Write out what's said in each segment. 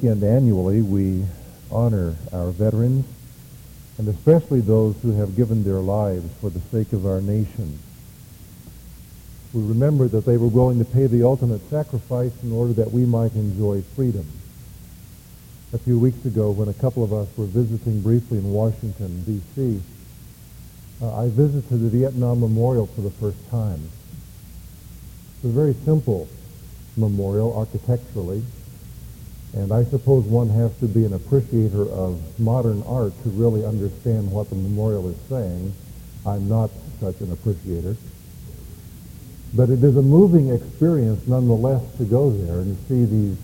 weekend annually we honor our veterans and especially those who have given their lives for the sake of our nation. We remember that they were willing to pay the ultimate sacrifice in order that we might enjoy freedom. A few weeks ago, when a couple of us were visiting briefly in Washington, D.C., uh, I visited the Vietnam Memorial for the first time. It's a very simple memorial architecturally, and I suppose one has to be an appreciator of modern art to really understand what the memorial is saying. I'm not such an appreciator. But it is a moving experience nonetheless to go there and see these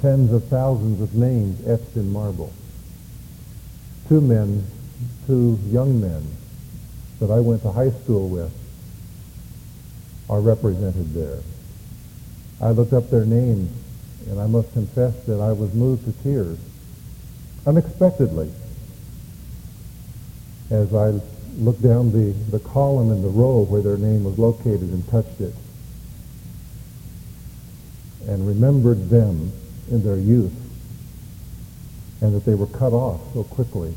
tens of thousands of names etched in marble. Two men, two young men that I went to high school with are represented there. I looked up their names and I must confess that I was moved to tears unexpectedly as I looked down the, the column in the row where their name was located and touched it and remembered them in their youth and that they were cut off so quickly.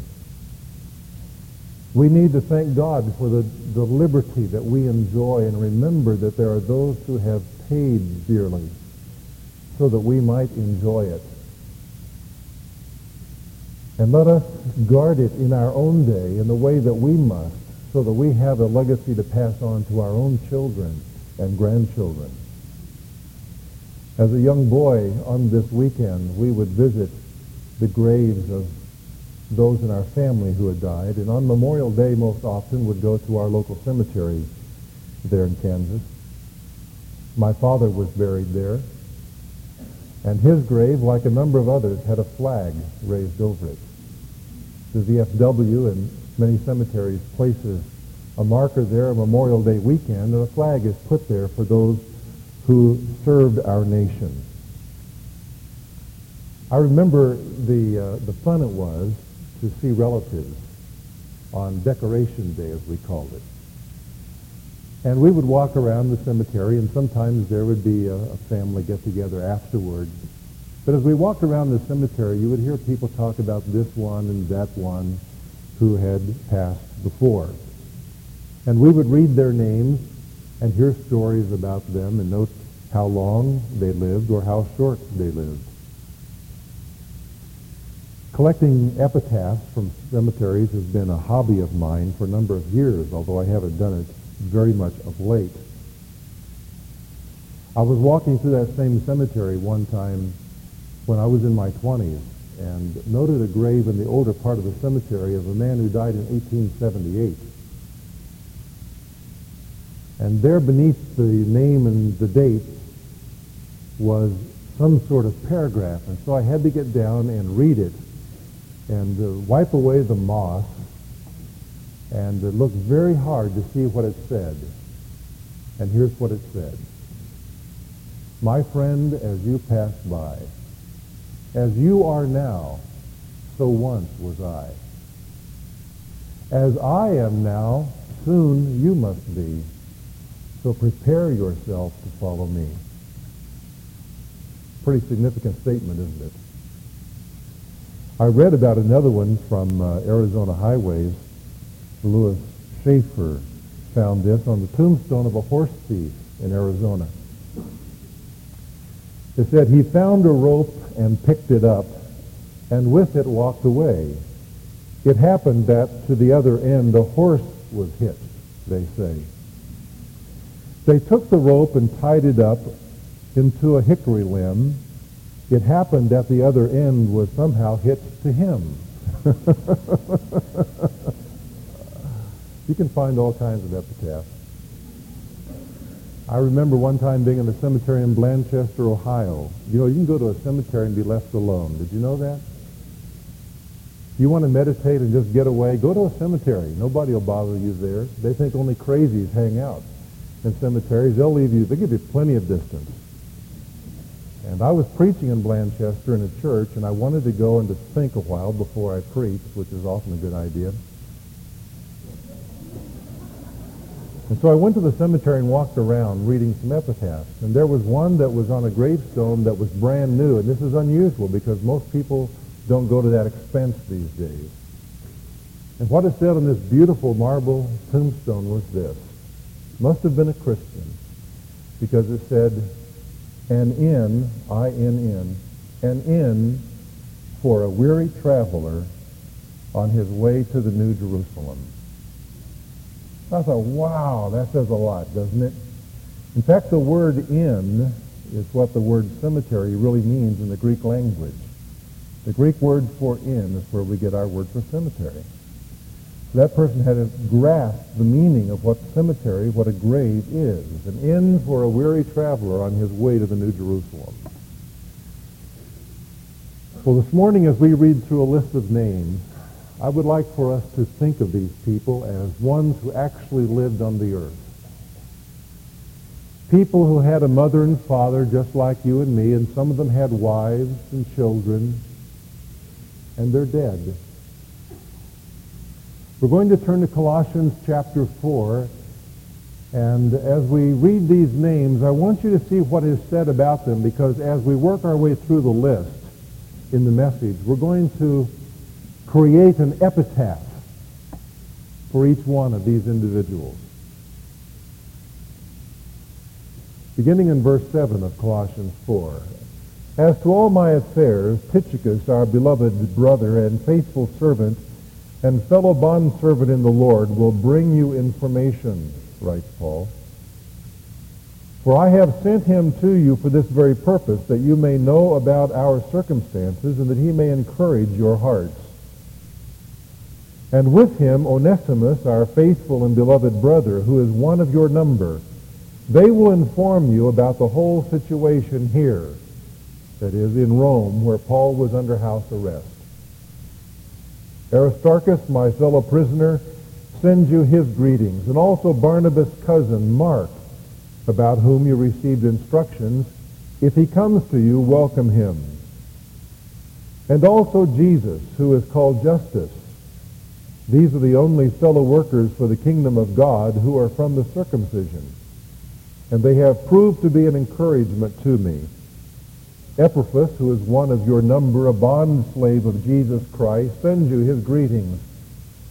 We need to thank God for the, the liberty that we enjoy and remember that there are those who have paid dearly so that we might enjoy it. And let us guard it in our own day in the way that we must so that we have a legacy to pass on to our own children and grandchildren. As a young boy on this weekend, we would visit the graves of those in our family who had died, and on Memorial Day most often would go to our local cemetery there in Kansas. My father was buried there, and his grave, like a number of others, had a flag raised over it. The VFW and many cemeteries places a marker there, Memorial Day weekend, and a flag is put there for those who served our nation. I remember the, uh, the fun it was to see relatives on Decoration Day, as we called it. And we would walk around the cemetery, and sometimes there would be a, a family get-together afterwards. But as we walked around the cemetery, you would hear people talk about this one and that one who had passed before. And we would read their names and hear stories about them and note how long they lived or how short they lived. Collecting epitaphs from cemeteries has been a hobby of mine for a number of years, although I haven't done it very much of late. I was walking through that same cemetery one time when I was in my 20s and noted a grave in the older part of the cemetery of a man who died in 1878. And there beneath the name and the date was some sort of paragraph. And so I had to get down and read it and uh, wipe away the moss and uh, look very hard to see what it said. And here's what it said. My friend, as you pass by, as you are now, so once was I. As I am now, soon you must be. So prepare yourself to follow me. Pretty significant statement, isn't it? I read about another one from uh, Arizona Highways. Louis Schaefer found this on the tombstone of a horse thief in Arizona. It said, he found a rope and picked it up, and with it walked away. It happened that to the other end a horse was hit, they say. They took the rope and tied it up into a hickory limb. It happened that the other end was somehow hitched to him. you can find all kinds of epitaphs. I remember one time being in a cemetery in Blanchester, Ohio. You know, you can go to a cemetery and be left alone. Did you know that? If You want to meditate and just get away? Go to a cemetery. Nobody will bother you there. They think only crazies hang out in cemeteries. They'll leave you, they give you plenty of distance. And I was preaching in Blanchester in a church, and I wanted to go and to think a while before I preached, which is often a good idea. And so I went to the cemetery and walked around reading some epitaphs. And there was one that was on a gravestone that was brand new. And this is unusual because most people don't go to that expense these days. And what it said on this beautiful marble tombstone was this. Must have been a Christian because it said, an inn, I-N-N, an inn for a weary traveler on his way to the New Jerusalem. I thought, wow, that says a lot, doesn't it? In fact, the word inn is what the word cemetery really means in the Greek language. The Greek word for inn is where we get our word for cemetery. So that person had to grasp the meaning of what cemetery, what a grave is. An inn for a weary traveler on his way to the New Jerusalem. Well, this morning as we read through a list of names, I would like for us to think of these people as ones who actually lived on the earth. People who had a mother and father just like you and me, and some of them had wives and children, and they're dead. We're going to turn to Colossians chapter 4, and as we read these names, I want you to see what is said about them, because as we work our way through the list in the message, we're going to create an epitaph for each one of these individuals. Beginning in verse 7 of Colossians 4. As to all my affairs, Tychicus, our beloved brother and faithful servant and fellow bondservant in the Lord, will bring you information, writes Paul. For I have sent him to you for this very purpose, that you may know about our circumstances and that he may encourage your hearts and with him Onesimus, our faithful and beloved brother, who is one of your number. They will inform you about the whole situation here, that is, in Rome, where Paul was under house arrest. Aristarchus, my fellow prisoner, sends you his greetings, and also Barnabas' cousin, Mark, about whom you received instructions. If he comes to you, welcome him. And also Jesus, who is called Justus, these are the only fellow workers for the kingdom of God who are from the circumcision. And they have proved to be an encouragement to me. Epaphras, who is one of your number, a bond slave of Jesus Christ, sends you his greetings,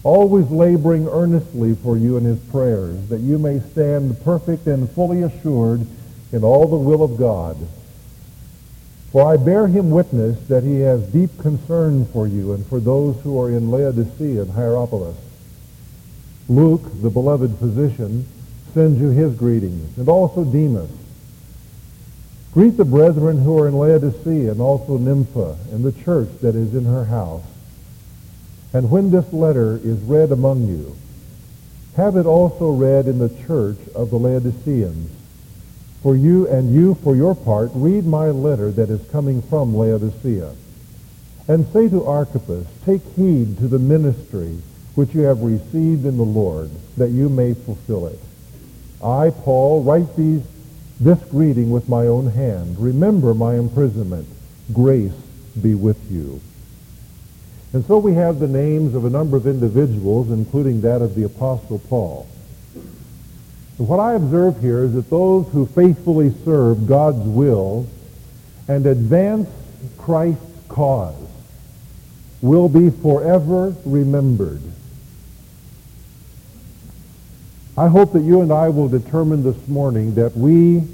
always laboring earnestly for you in his prayers, that you may stand perfect and fully assured in all the will of God. For I bear him witness that he has deep concern for you and for those who are in Laodicea and Hierapolis. Luke, the beloved physician, sends you his greetings, and also Demas. Greet the brethren who are in Laodicea and also Nympha and the church that is in her house. And when this letter is read among you, have it also read in the church of the Laodiceans for you and you, for your part, read my letter that is coming from Laodicea. And say to Archippus, take heed to the ministry which you have received in the Lord, that you may fulfill it. I, Paul, write these, this greeting with my own hand. Remember my imprisonment. Grace be with you. And so we have the names of a number of individuals, including that of the Apostle Paul. What I observe here is that those who faithfully serve God's will and advance Christ's cause will be forever remembered. I hope that you and I will determine this morning that we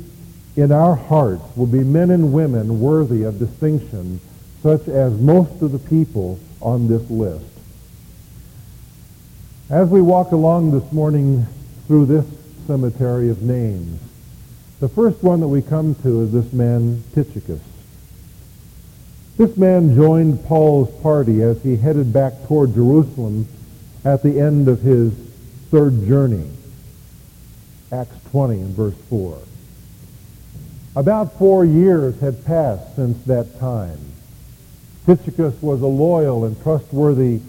in our hearts will be men and women worthy of distinction such as most of the people on this list. As we walk along this morning through this cemetery of names. The first one that we come to is this man Tychicus. This man joined Paul's party as he headed back toward Jerusalem at the end of his third journey. Acts 20 and verse 4. About four years had passed since that time. Tychicus was a loyal and trustworthy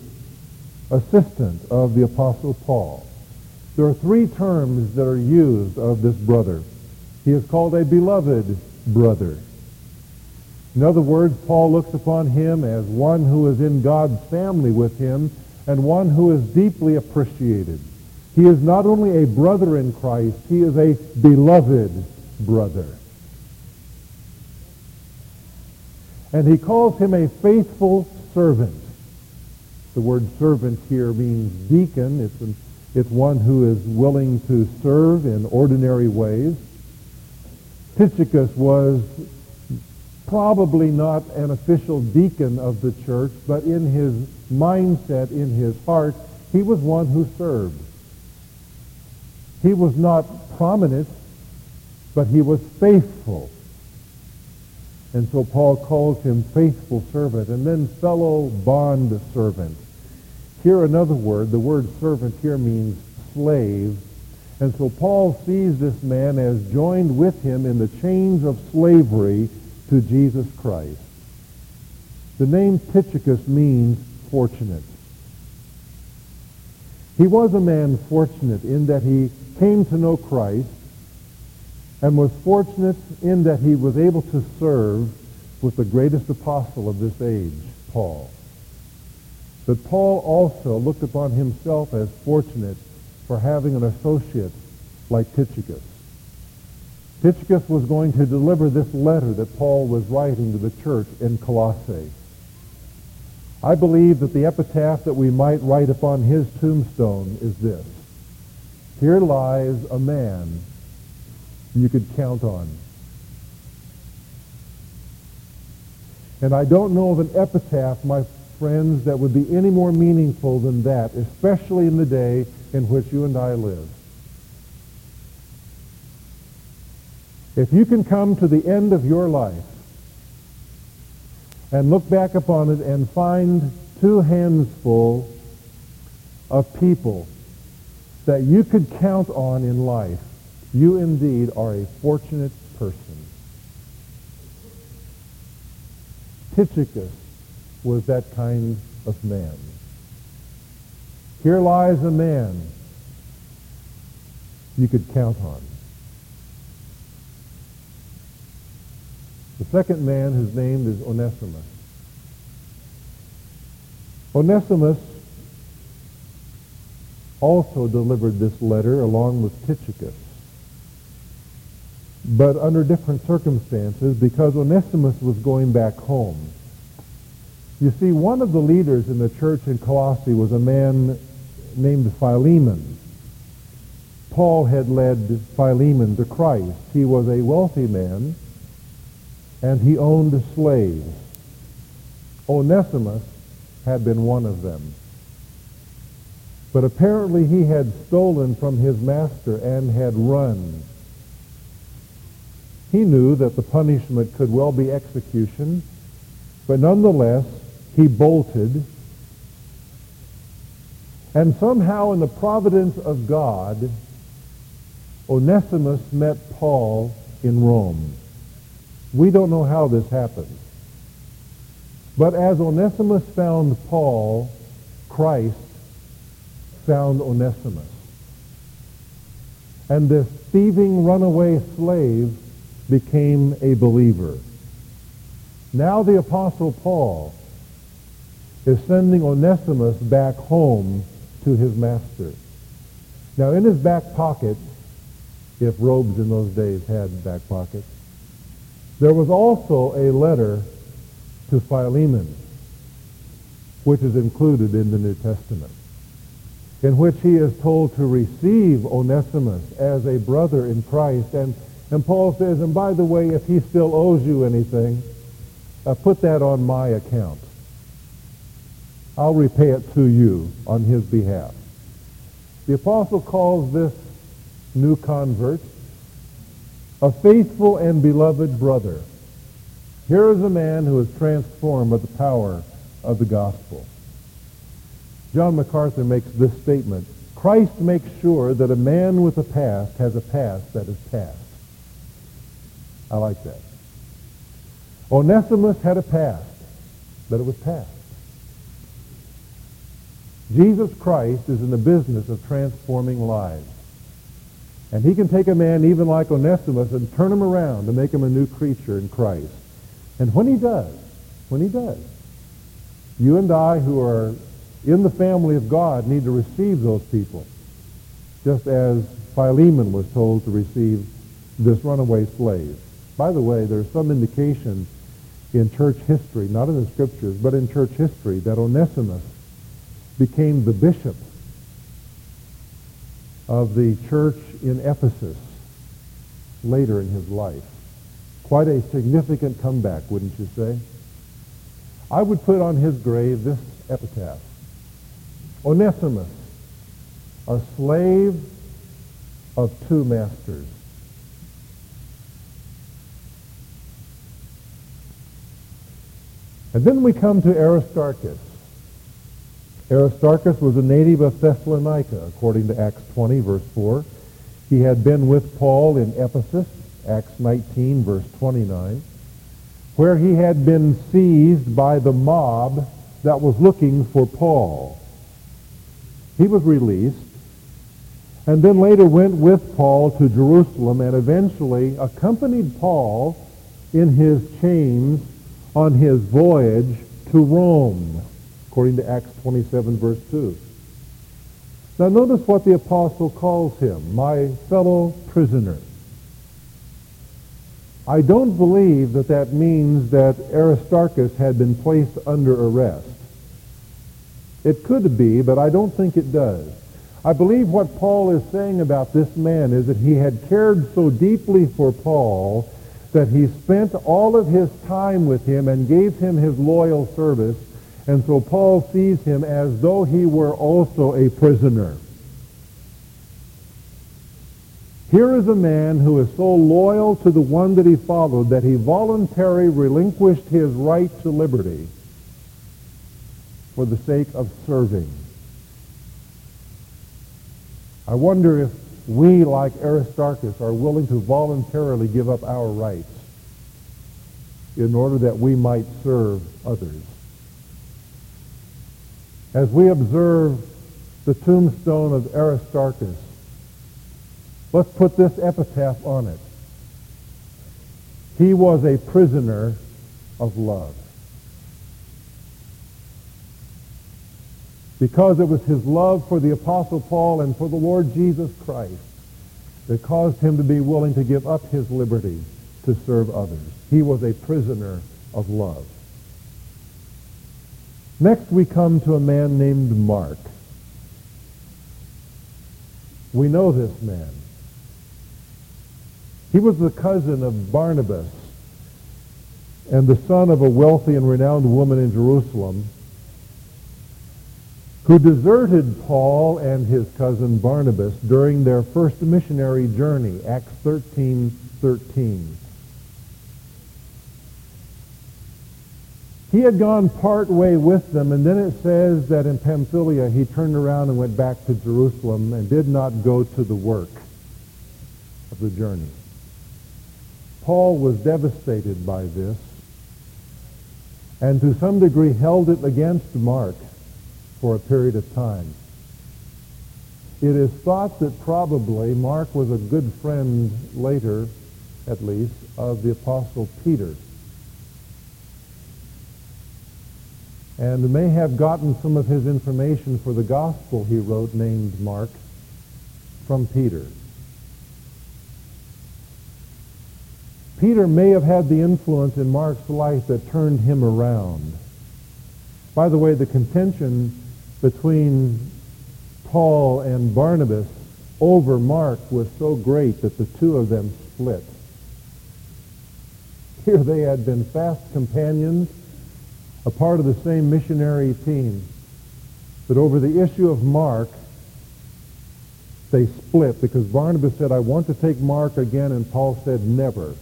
assistant of the Apostle Paul. There are three terms that are used of this brother. He is called a beloved brother. In other words, Paul looks upon him as one who is in God's family with him and one who is deeply appreciated. He is not only a brother in Christ, he is a beloved brother. And he calls him a faithful servant. The word servant here means deacon. It's, an, it's one who is willing to serve in ordinary ways. Tychicus was probably not an official deacon of the church, but in his mindset, in his heart, he was one who served. He was not prominent, but he was faithful. And so Paul calls him faithful servant and then fellow bond servant. Here another word, the word servant here means slave. And so Paul sees this man as joined with him in the chains of slavery to Jesus Christ. The name Tychicus means fortunate. He was a man fortunate in that he came to know Christ and was fortunate in that he was able to serve with the greatest apostle of this age, Paul. But Paul also looked upon himself as fortunate for having an associate like Tychicus. Tychicus was going to deliver this letter that Paul was writing to the church in Colossae. I believe that the epitaph that we might write upon his tombstone is this. Here lies a man you could count on. And I don't know of an epitaph, my friends, that would be any more meaningful than that, especially in the day in which you and I live. If you can come to the end of your life and look back upon it and find two hands full of people that you could count on in life, you indeed are a fortunate person. Tychicus was that kind of man. Here lies a man you could count on. The second man, his name is Onesimus. Onesimus also delivered this letter along with Tychicus, but under different circumstances because Onesimus was going back home. You see, one of the leaders in the church in Colossae was a man named Philemon. Paul had led Philemon to Christ. He was a wealthy man and he owned slaves. Onesimus had been one of them. But apparently he had stolen from his master and had run. He knew that the punishment could well be execution, but nonetheless, he bolted. And somehow in the providence of God, Onesimus met Paul in Rome. We don't know how this happened. But as Onesimus found Paul, Christ found Onesimus. And this thieving runaway slave became a believer. Now the Apostle Paul is sending Onesimus back home to his master. Now in his back pocket, if robes in those days had back pockets, there was also a letter to Philemon, which is included in the New Testament, in which he is told to receive Onesimus as a brother in Christ. And, and Paul says, and by the way, if he still owes you anything, uh, put that on my account. I'll repay it to you on his behalf. The apostle calls this new convert a faithful and beloved brother. Here is a man who is transformed by the power of the gospel. John MacArthur makes this statement. Christ makes sure that a man with a past has a past that is past. I like that. Onesimus had a past, but it was past. Jesus Christ is in the business of transforming lives. And he can take a man even like Onesimus and turn him around to make him a new creature in Christ. And when he does, when he does, you and I who are in the family of God need to receive those people just as Philemon was told to receive this runaway slave. By the way, there's some indication in church history, not in the scriptures, but in church history, that Onesimus became the bishop of the church in Ephesus later in his life. Quite a significant comeback, wouldn't you say? I would put on his grave this epitaph. Onesimus, a slave of two masters. And then we come to Aristarchus. Aristarchus was a native of Thessalonica, according to Acts 20, verse 4. He had been with Paul in Ephesus, Acts 19, verse 29, where he had been seized by the mob that was looking for Paul. He was released, and then later went with Paul to Jerusalem and eventually accompanied Paul in his chains on his voyage to Rome, according to Acts 27, verse 2. Now notice what the apostle calls him, my fellow prisoner. I don't believe that that means that Aristarchus had been placed under arrest. It could be, but I don't think it does. I believe what Paul is saying about this man is that he had cared so deeply for Paul that he spent all of his time with him and gave him his loyal service. And so Paul sees him as though he were also a prisoner. Here is a man who is so loyal to the one that he followed that he voluntarily relinquished his right to liberty for the sake of serving. I wonder if we, like Aristarchus, are willing to voluntarily give up our rights in order that we might serve others. As we observe the tombstone of Aristarchus, let's put this epitaph on it. He was a prisoner of love. because it was his love for the Apostle Paul and for the Lord Jesus Christ that caused him to be willing to give up his liberty to serve others. He was a prisoner of love. Next we come to a man named Mark. We know this man. He was the cousin of Barnabas and the son of a wealthy and renowned woman in Jerusalem who deserted Paul and his cousin Barnabas during their first missionary journey, Acts 13, 13. He had gone part way with them, and then it says that in Pamphylia he turned around and went back to Jerusalem and did not go to the work of the journey. Paul was devastated by this and to some degree held it against Mark for a period of time. It is thought that probably Mark was a good friend later, at least, of the Apostle Peter. And may have gotten some of his information for the gospel he wrote named Mark from Peter. Peter may have had the influence in Mark's life that turned him around. By the way, the contention between Paul and Barnabas over Mark was so great that the two of them split. Here they had been fast companions, a part of the same missionary team. But over the issue of Mark, they split because Barnabas said, I want to take Mark again, and Paul said, never.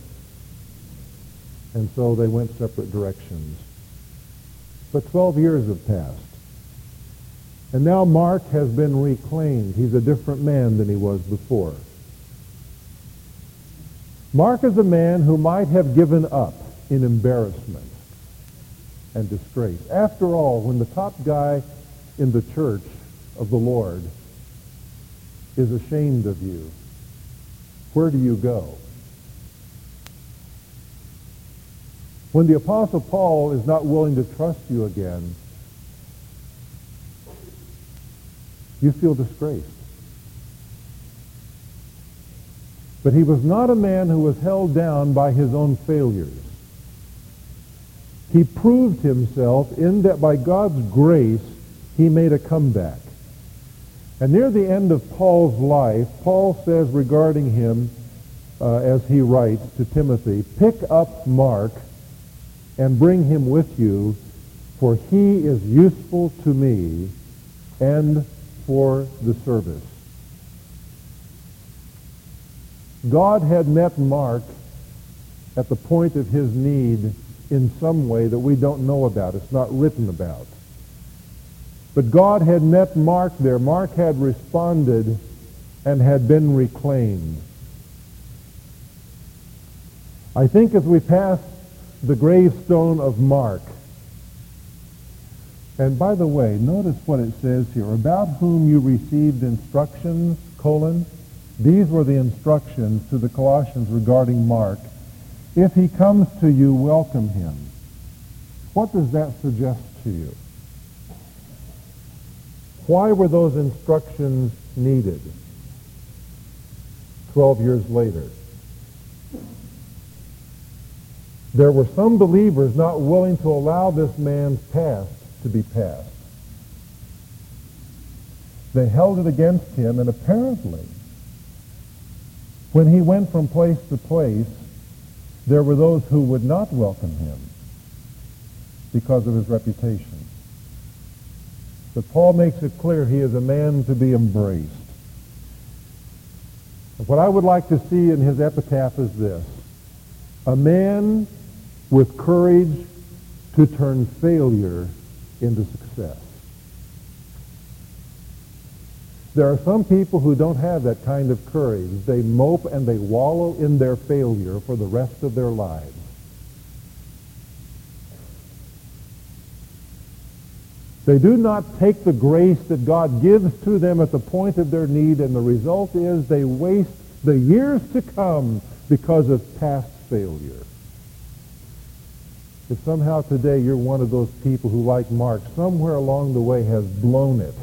And so they went separate directions. But 12 years have passed. And now Mark has been reclaimed. He's a different man than he was before. Mark is a man who might have given up in embarrassment and disgrace. After all, when the top guy in the church of the Lord is ashamed of you, where do you go? When the Apostle Paul is not willing to trust you again, you feel disgraced. But he was not a man who was held down by his own failures. He proved himself in that by God's grace, he made a comeback. And near the end of Paul's life, Paul says regarding him, uh, as he writes to Timothy, pick up Mark and bring him with you, for he is useful to me and for the service. God had met Mark at the point of his need in some way that we don't know about. It's not written about. But God had met Mark there. Mark had responded and had been reclaimed. I think as we pass the gravestone of Mark, and by the way, notice what it says here, about whom you received instructions, colon, these were the instructions to the Colossians regarding Mark. If he comes to you, welcome him. What does that suggest to you? Why were those instructions needed 12 years later? There were some believers not willing to allow this man's past to be past. They held it against him, and apparently when he went from place to place, there were those who would not welcome him because of his reputation. But Paul makes it clear he is a man to be embraced. What I would like to see in his epitaph is this. A man with courage to turn failure into success. There are some people who don't have that kind of courage. They mope and they wallow in their failure for the rest of their lives. They do not take the grace that God gives to them at the point of their need, and the result is they waste the years to come because of past failure. If somehow today you're one of those people who, like Mark, somewhere along the way has blown it,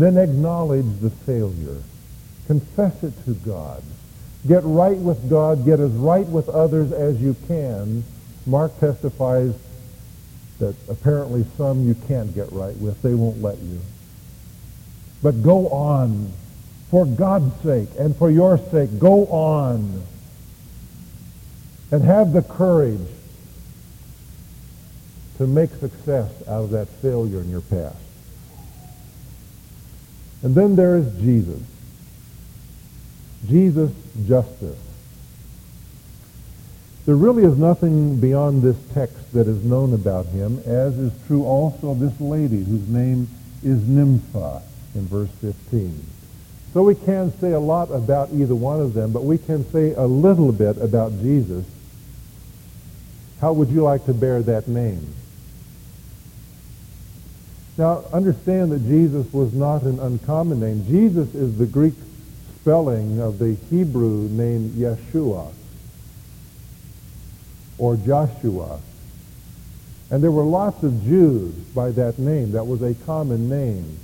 then acknowledge the failure. Confess it to God. Get right with God. Get as right with others as you can. Mark testifies that apparently some you can't get right with. They won't let you. But go on. For God's sake and for your sake, go on. And have the courage to make success out of that failure in your past. And then there is Jesus. Jesus Justus. There really is nothing beyond this text that is known about him, as is true also of this lady whose name is Nympha in verse 15. So we can't say a lot about either one of them, but we can say a little bit about Jesus. How would you like to bear that name? Now, understand that Jesus was not an uncommon name. Jesus is the Greek spelling of the Hebrew name Yeshua or Joshua. And there were lots of Jews by that name. That was a common name.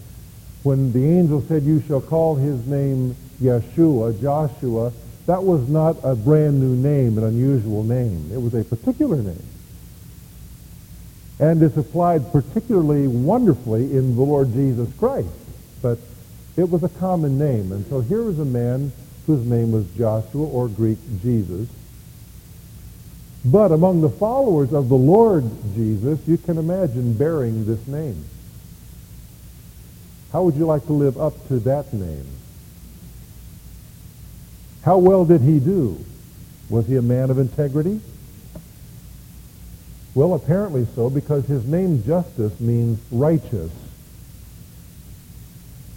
When the angel said, you shall call his name Yeshua, Joshua, that was not a brand new name, an unusual name. It was a particular name and is applied particularly wonderfully in the Lord Jesus Christ. But it was a common name. And so here is a man whose name was Joshua, or Greek Jesus. But among the followers of the Lord Jesus, you can imagine bearing this name. How would you like to live up to that name? How well did he do? Was he a man of integrity? Well, apparently so, because his name Justus means righteous,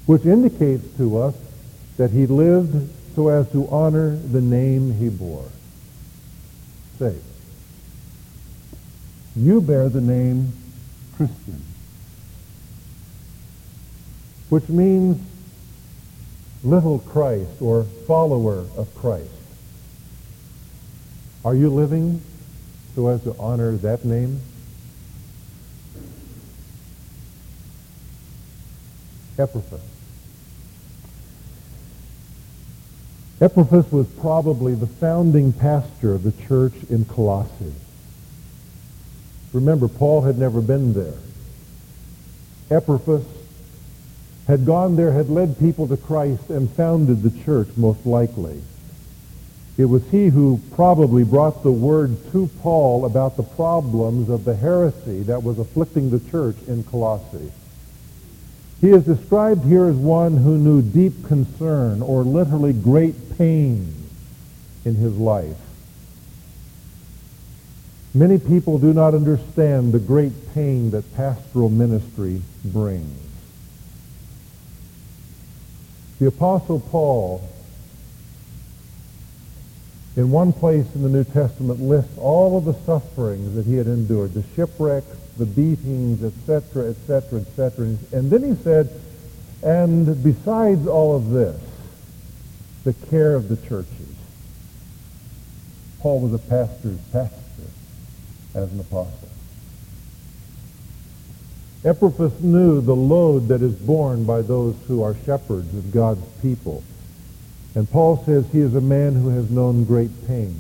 which indicates to us that he lived so as to honor the name he bore. Say, you bear the name Christian, which means little Christ or follower of Christ. Are you living so as to honor that name? Ephrathah. Epaphras was probably the founding pastor of the church in Colossae. Remember, Paul had never been there. Epaphras had gone there, had led people to Christ, and founded the church, most likely. It was he who probably brought the word to Paul about the problems of the heresy that was afflicting the church in Colossae. He is described here as one who knew deep concern or literally great pain in his life. Many people do not understand the great pain that pastoral ministry brings. The Apostle Paul, in one place in the New Testament, lists all of the sufferings that he had endured, the shipwrecks, the beatings, etc., etc., etc. And then he said, and besides all of this, the care of the churches. Paul was a pastor's pastor as an apostle. Epaphras knew the load that is borne by those who are shepherds of God's people. And Paul says he is a man who has known great pain.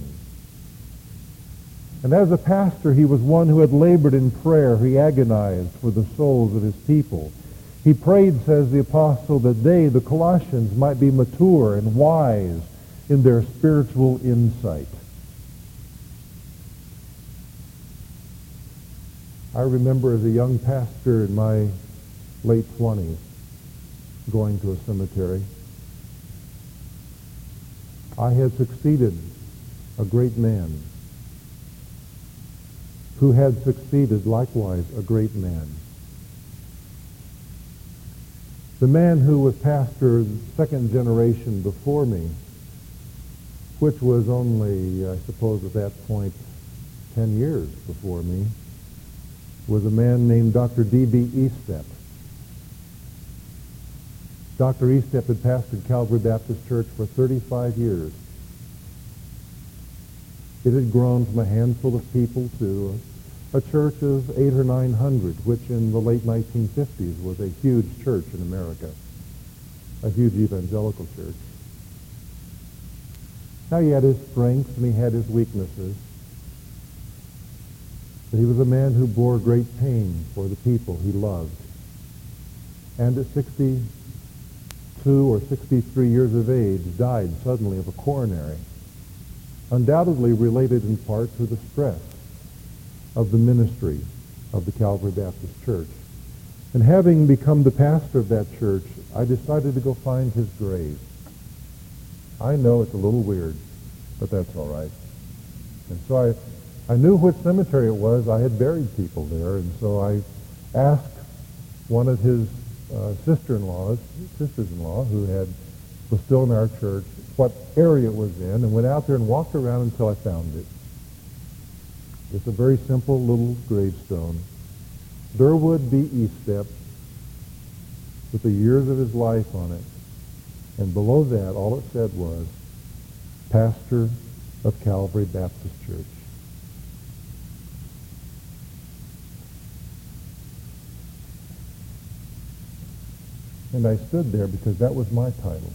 And as a pastor, he was one who had labored in prayer. He agonized for the souls of his people. He prayed, says the apostle, that they, the Colossians, might be mature and wise in their spiritual insight. I remember as a young pastor in my late 20s going to a cemetery. I had succeeded a great man who had succeeded likewise a great man. The man who was pastor second generation before me, which was only, I suppose at that point, 10 years before me, was a man named Dr. D.B. Eastep. Dr. Eastep had pastored Calvary Baptist Church for 35 years. It had grown from a handful of people to a, a church of eight or nine hundred, which in the late 1950s was a huge church in America, a huge evangelical church. Now he had his strengths and he had his weaknesses. But he was a man who bore great pain for the people he loved. And at 62 or 63 years of age, died suddenly of a coronary, undoubtedly related in part to the stress of the ministry of the Calvary Baptist Church. And having become the pastor of that church, I decided to go find his grave. I know it's a little weird, but that's all right. And so I I knew which cemetery it was. I had buried people there, and so I asked one of his uh, sister-in-laws, sisters-in-law, who had was still in our church, what area it was in, and went out there and walked around until I found it. It's a very simple little gravestone. Durwood B. Eastep, with the years of his life on it. And below that, all it said was, pastor of Calvary Baptist Church. And I stood there because that was my title.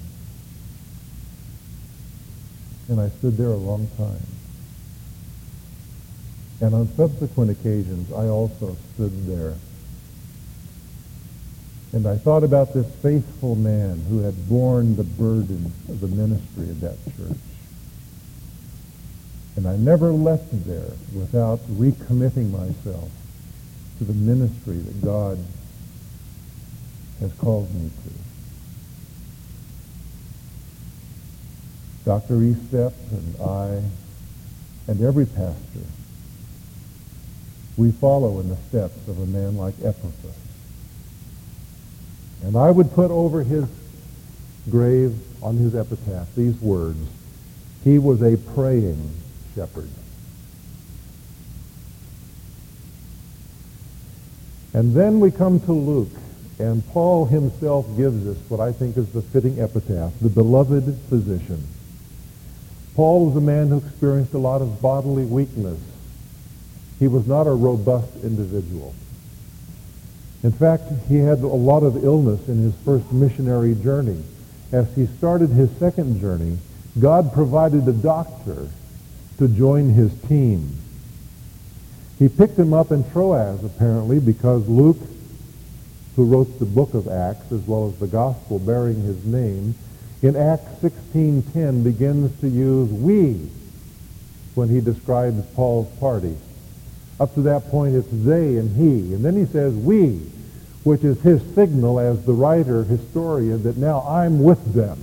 And I stood there a long time. And on subsequent occasions, I also stood there. And I thought about this faithful man who had borne the burden of the ministry of that church. And I never left there without recommitting myself to the ministry that God has called me to. Dr. Eastep and I and every pastor, we follow in the steps of a man like Epaphras. And I would put over his grave on his epitaph these words, he was a praying shepherd. And then we come to Luke. And Paul himself gives us what I think is the fitting epitaph, the beloved physician. Paul was a man who experienced a lot of bodily weakness. He was not a robust individual. In fact, he had a lot of illness in his first missionary journey. As he started his second journey, God provided a doctor to join his team. He picked him up in Troas, apparently, because Luke, who wrote the book of Acts, as well as the gospel bearing his name, in Acts 16.10 begins to use we when he describes Paul's party. Up to that point, it's they and he. And then he says we, which is his signal as the writer, historian, that now I'm with them.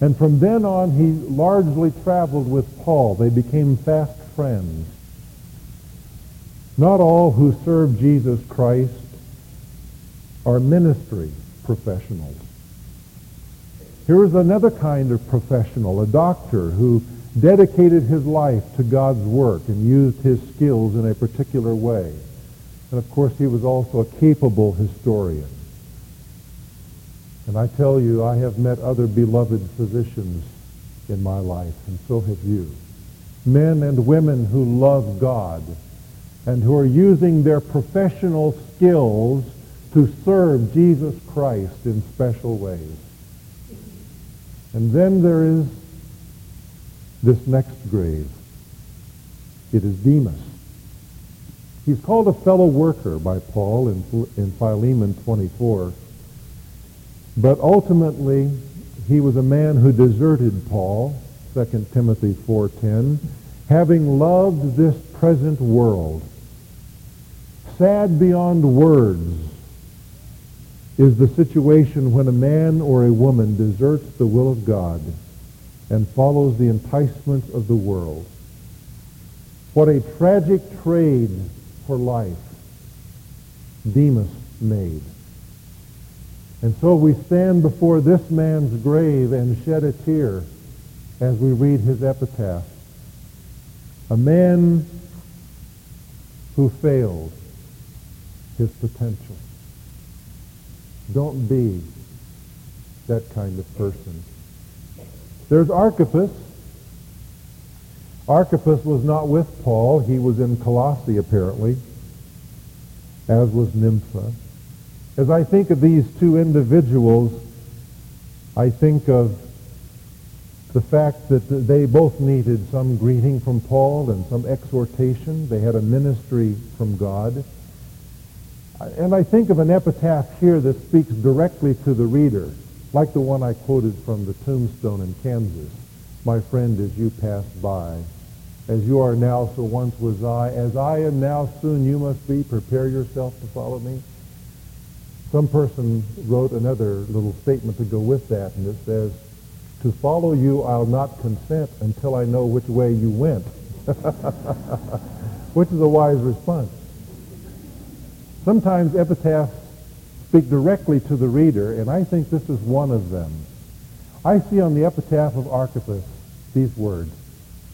And from then on, he largely traveled with Paul. They became fast friends. Not all who serve Jesus Christ are ministry professionals. Here is another kind of professional, a doctor who dedicated his life to God's work and used his skills in a particular way. And of course, he was also a capable historian. And I tell you, I have met other beloved physicians in my life, and so have you. Men and women who love God and who are using their professional skills to serve Jesus Christ in special ways. And then there is this next grave. It is Demas. He's called a fellow worker by Paul in, in Philemon 24. But ultimately, he was a man who deserted Paul, 2 Timothy 4.10, having loved this present world. Sad beyond words is the situation when a man or a woman deserts the will of God and follows the enticements of the world. What a tragic trade for life Demas made. And so we stand before this man's grave and shed a tear as we read his epitaph. A man who failed his potential. Don't be that kind of person. There's Archippus. Archippus was not with Paul. He was in Colossae, apparently, as was Nympha. As I think of these two individuals, I think of the fact that they both needed some greeting from Paul and some exhortation. They had a ministry from God. And I think of an epitaph here that speaks directly to the reader like the one I quoted from the tombstone in Kansas. My friend, as you pass by, as you are now, so once was I. As I am now, soon you must be. Prepare yourself to follow me. Some person wrote another little statement to go with that, and it says, to follow you I'll not consent until I know which way you went. which is a wise response. Sometimes epitaphs speak directly to the reader, and I think this is one of them. I see on the epitaph of Archippus these words,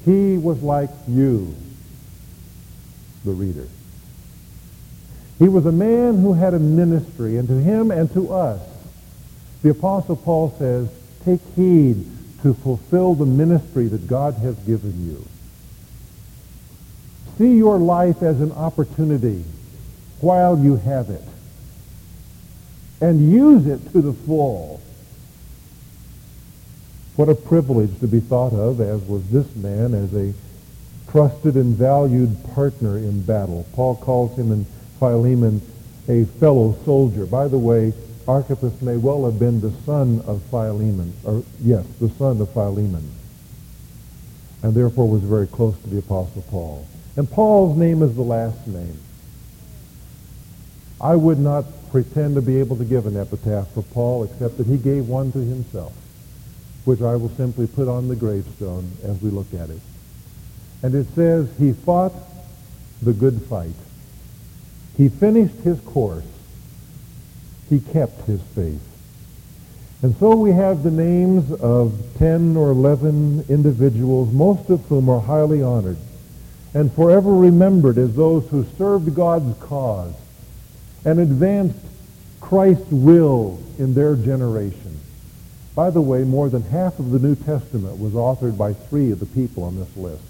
He was like you, the reader. He was a man who had a ministry, and to him and to us, the Apostle Paul says, take heed to fulfill the ministry that God has given you. See your life as an opportunity while you have it and use it to the full. What a privilege to be thought of, as was this man, as a trusted and valued partner in battle. Paul calls him in Philemon a fellow soldier. By the way, Archippus may well have been the son of Philemon, or yes, the son of Philemon, and therefore was very close to the Apostle Paul. And Paul's name is the last name. I would not pretend to be able to give an epitaph for Paul except that he gave one to himself, which I will simply put on the gravestone as we look at it. And it says, he fought the good fight. He finished his course. He kept his faith. And so we have the names of 10 or 11 individuals, most of whom are highly honored and forever remembered as those who served God's cause and advanced Christ's will in their generation. By the way, more than half of the New Testament was authored by three of the people on this list.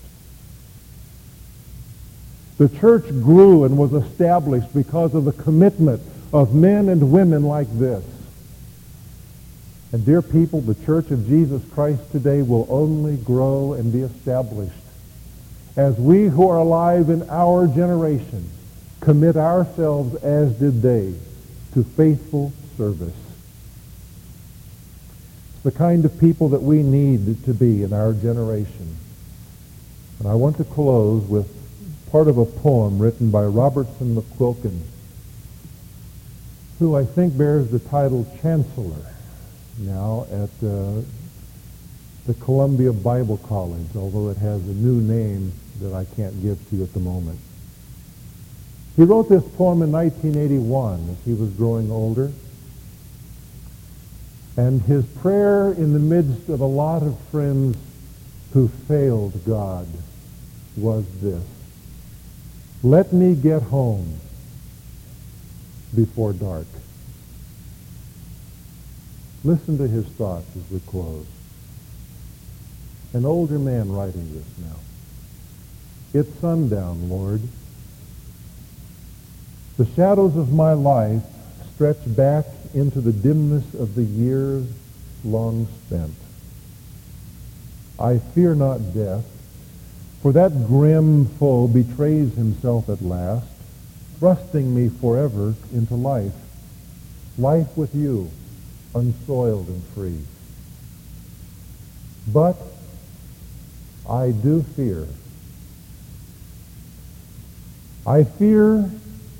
The church grew and was established because of the commitment of men and women like this. And dear people, the Church of Jesus Christ today will only grow and be established as we who are alive in our generation commit ourselves as did they to faithful service. It's the kind of people that we need to be in our generation. And I want to close with part of a poem written by Robertson McQuilkin, who I think bears the title Chancellor now at uh, the Columbia Bible College, although it has a new name that I can't give to you at the moment. He wrote this poem in 1981 as he was growing older. And his prayer in the midst of a lot of friends who failed God was this. Let me get home before dark. Listen to his thoughts as we close. An older man writing this now. It's sundown, Lord. The shadows of my life stretch back into the dimness of the years long spent. I fear not death, for that grim foe betrays himself at last, thrusting me forever into life. Life with you, unsoiled and free. But I do fear. I fear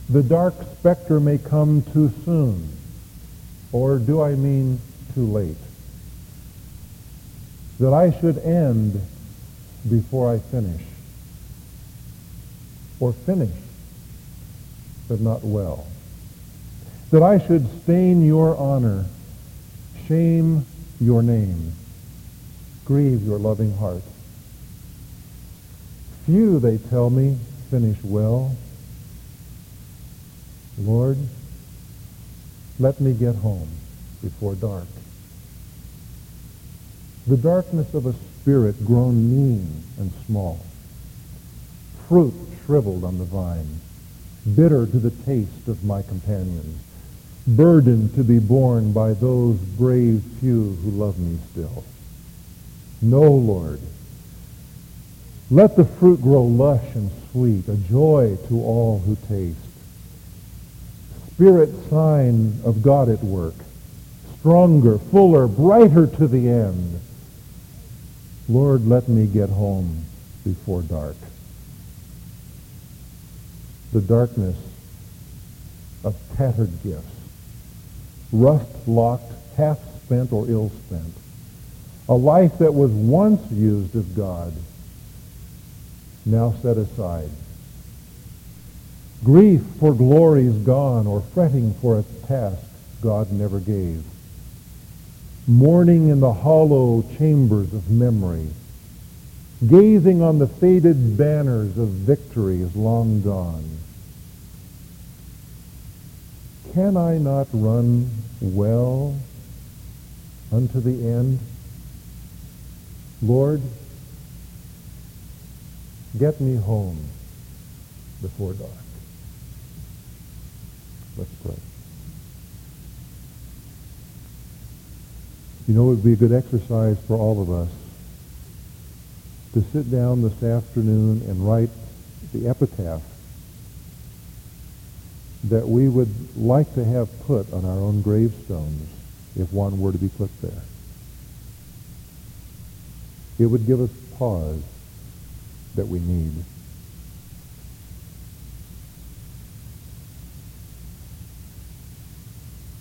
the dark specter may come too soon, or do I mean too late? That I should end before I finish, or finish, but not well. That I should stain your honor shame your name, grieve your loving heart. Few, they tell me, finish well. Lord, let me get home before dark. The darkness of a spirit grown mean and small, fruit shriveled on the vine, bitter to the taste of my companions, burden to be borne by those brave few who love me still. No, Lord. Let the fruit grow lush and sweet, a joy to all who taste. Spirit sign of God at work, stronger, fuller, brighter to the end. Lord, let me get home before dark. The darkness of tattered gifts rust-locked, half-spent, or ill-spent. A life that was once used of God, now set aside. Grief for glories gone, or fretting for a task God never gave. Mourning in the hollow chambers of memory, gazing on the faded banners of victories long gone. Can I not run well unto the end? Lord, get me home before dark. Let's pray. You know, it would be a good exercise for all of us to sit down this afternoon and write the epitaph that we would like to have put on our own gravestones if one were to be put there. It would give us pause that we need.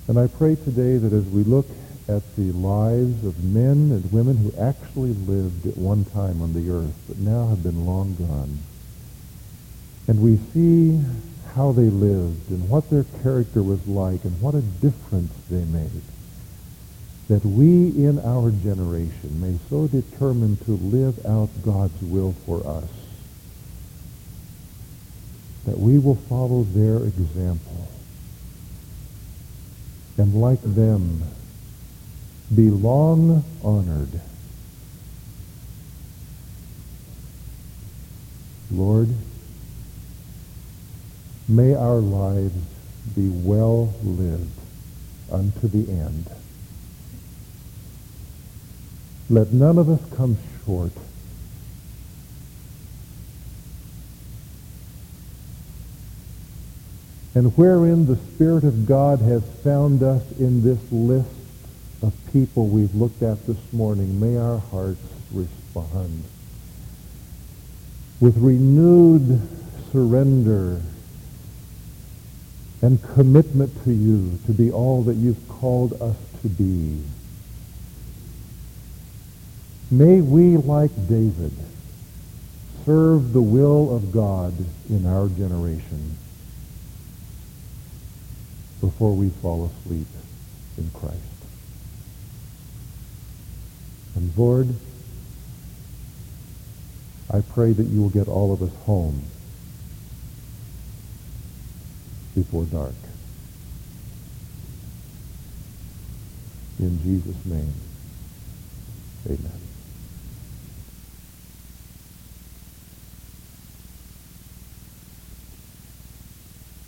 And I pray today that as we look at the lives of men and women who actually lived at one time on the earth but now have been long gone, and we see how they lived and what their character was like and what a difference they made. That we in our generation may so determine to live out God's will for us that we will follow their example and like them be long honored. Lord, May our lives be well lived unto the end. Let none of us come short. And wherein the Spirit of God has found us in this list of people we've looked at this morning, may our hearts respond with renewed surrender and commitment to you to be all that you've called us to be. May we, like David, serve the will of God in our generation before we fall asleep in Christ. And Lord, I pray that you will get all of us home before dark. In Jesus' name, amen.